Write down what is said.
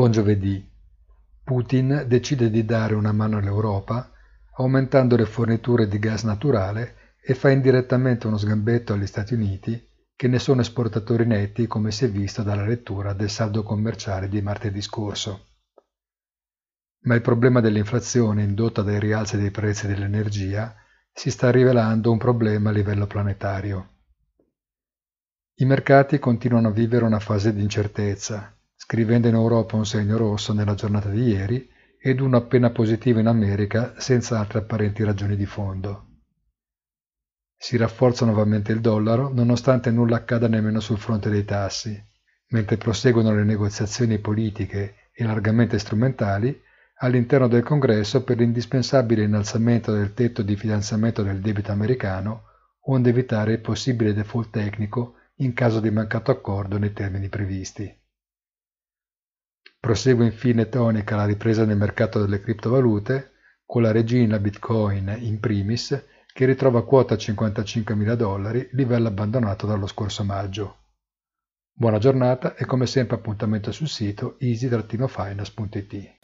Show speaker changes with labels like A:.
A: Buon giovedì. Putin decide di dare una mano all'Europa aumentando le forniture di gas naturale e fa indirettamente uno sgambetto agli Stati Uniti che ne sono esportatori netti come si è visto dalla lettura del saldo commerciale di martedì scorso. Ma il problema dell'inflazione indotta dai rialzi dei prezzi dell'energia si sta rivelando un problema a livello planetario. I mercati continuano a vivere una fase di incertezza scrivendo in Europa un segno rosso nella giornata di ieri ed uno appena positivo in America senza altre apparenti ragioni di fondo. Si rafforza nuovamente il dollaro nonostante nulla accada nemmeno sul fronte dei tassi, mentre proseguono le negoziazioni politiche e largamente strumentali all'interno del Congresso per l'indispensabile innalzamento del tetto di finanziamento del debito americano, onde evitare il possibile default tecnico in caso di mancato accordo nei termini previsti. Prosegue infine tonica la ripresa nel mercato delle criptovalute, con la regina Bitcoin in primis, che ritrova quota 55.000 dollari, livello abbandonato dallo scorso maggio. Buona giornata e come sempre appuntamento sul sito easy-finance.it.